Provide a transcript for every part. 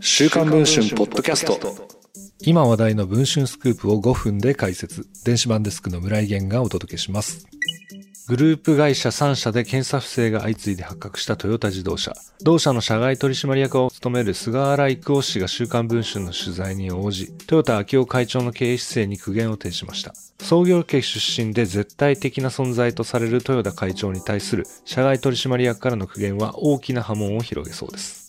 週刊文春ポッドキャスト今話題の文春スクープを5分で解説。電子版デスクの村井源がお届けします。グループ会社3社で検査不正が相次いで発覚したトヨタ自動車。同社の社外取締役を務める菅原育夫氏が週刊文春の取材に応じ、トヨタ秋夫会長の経営姿勢に苦言を呈しました。創業家出身で絶対的な存在とされる豊田会長に対する社外取締役からの苦言は大きな波紋を広げそうです。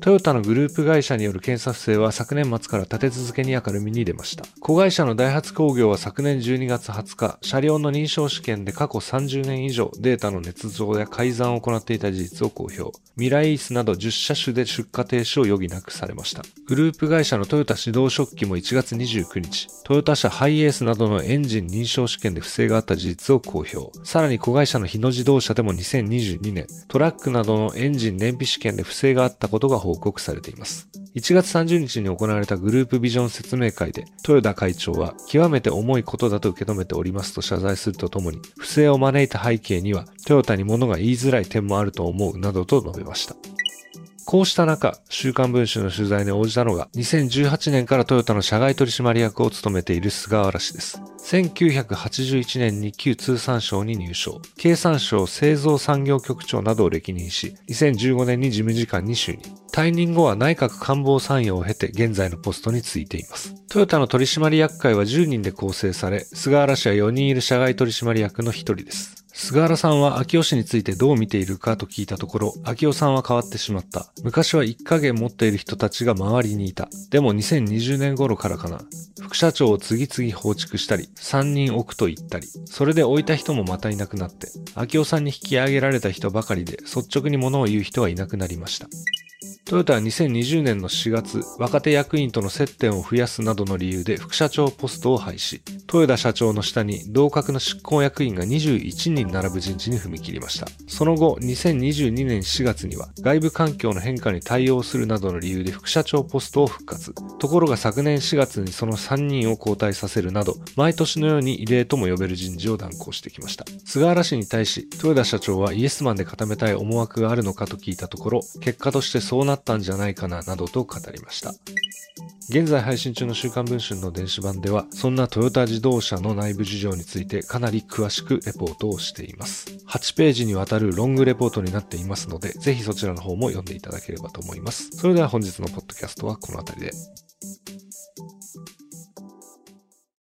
トヨタのグループ会社による検査不正は昨年末から立て続けに明るみに出ました。子会社のダイハツ工業は昨年12月20日、車両の認証試験で過去30年以上データの捏造や改ざんを行っていた事実を公表。ミライースなど10車種で出荷停止を余儀なくされました。グループ会社のトヨタ指導食器も1月29日、トヨタ車ハイエースなどのエンジン認証試験で不正があった事実を公表。さらに子会社の日野自動車でも2022年、トラックなどのエンジン燃費試験で不正があったことが報告されています。1月30日に行われたグループビジョン説明会で、豊田会長は極めて重いことだと受け止めておりますと謝罪するとともに、不正を招いた背景には、トヨタに物が言いづらい点もあると思うなどと述べました。こうした中、週刊文春の取材に応じたのが、2018年からトヨタの社外取締役を務めている菅原氏です。1981年に旧通産省に入省、経産省製造産業局長などを歴任し、2015年に事務次官に就任。退任後は内閣官房参与を経て現在のポストに就いています。トヨタの取締役会は10人で構成され、菅原氏は4人いる社外取締役の1人です。菅原さんは秋尾氏についてどう見ているかと聞いたところ、秋尾さんは変わってしまった。昔は一加減持っている人たちが周りにいた。でも2020年頃からかな。副社長を次々放逐したり、3人置くと言ったり、それで置いた人もまたいなくなって、秋尾さんに引き上げられた人ばかりで率直に物を言う人はいなくなりました。トヨタは2020年の4月、若手役員との接点を増やすなどの理由で副社長ポストを廃止。豊田社長の下に同格の執行役員が21人並ぶ人事に踏み切りました。その後、2022年4月には外部環境の変化に対応するなどの理由で副社長ポストを復活。ところが昨年4月にその3人を交代させるなど、毎年のように異例とも呼べる人事を断行してきました。菅原氏に対し、豊田社長はイエスマンで固めたい思惑があるのかと聞いたところ、結果としてそうなったんじゃないかななどと語りました。現在配信中の週刊文春の電子版では、そんなトヨタ自動車の内部事情についてかなり詳しくレポートをしています。8ページにわたるロングレポートになっていますので、ぜひそちらの方も読んでいただければと思います。それでは本日のポッドキャストはこの辺りで。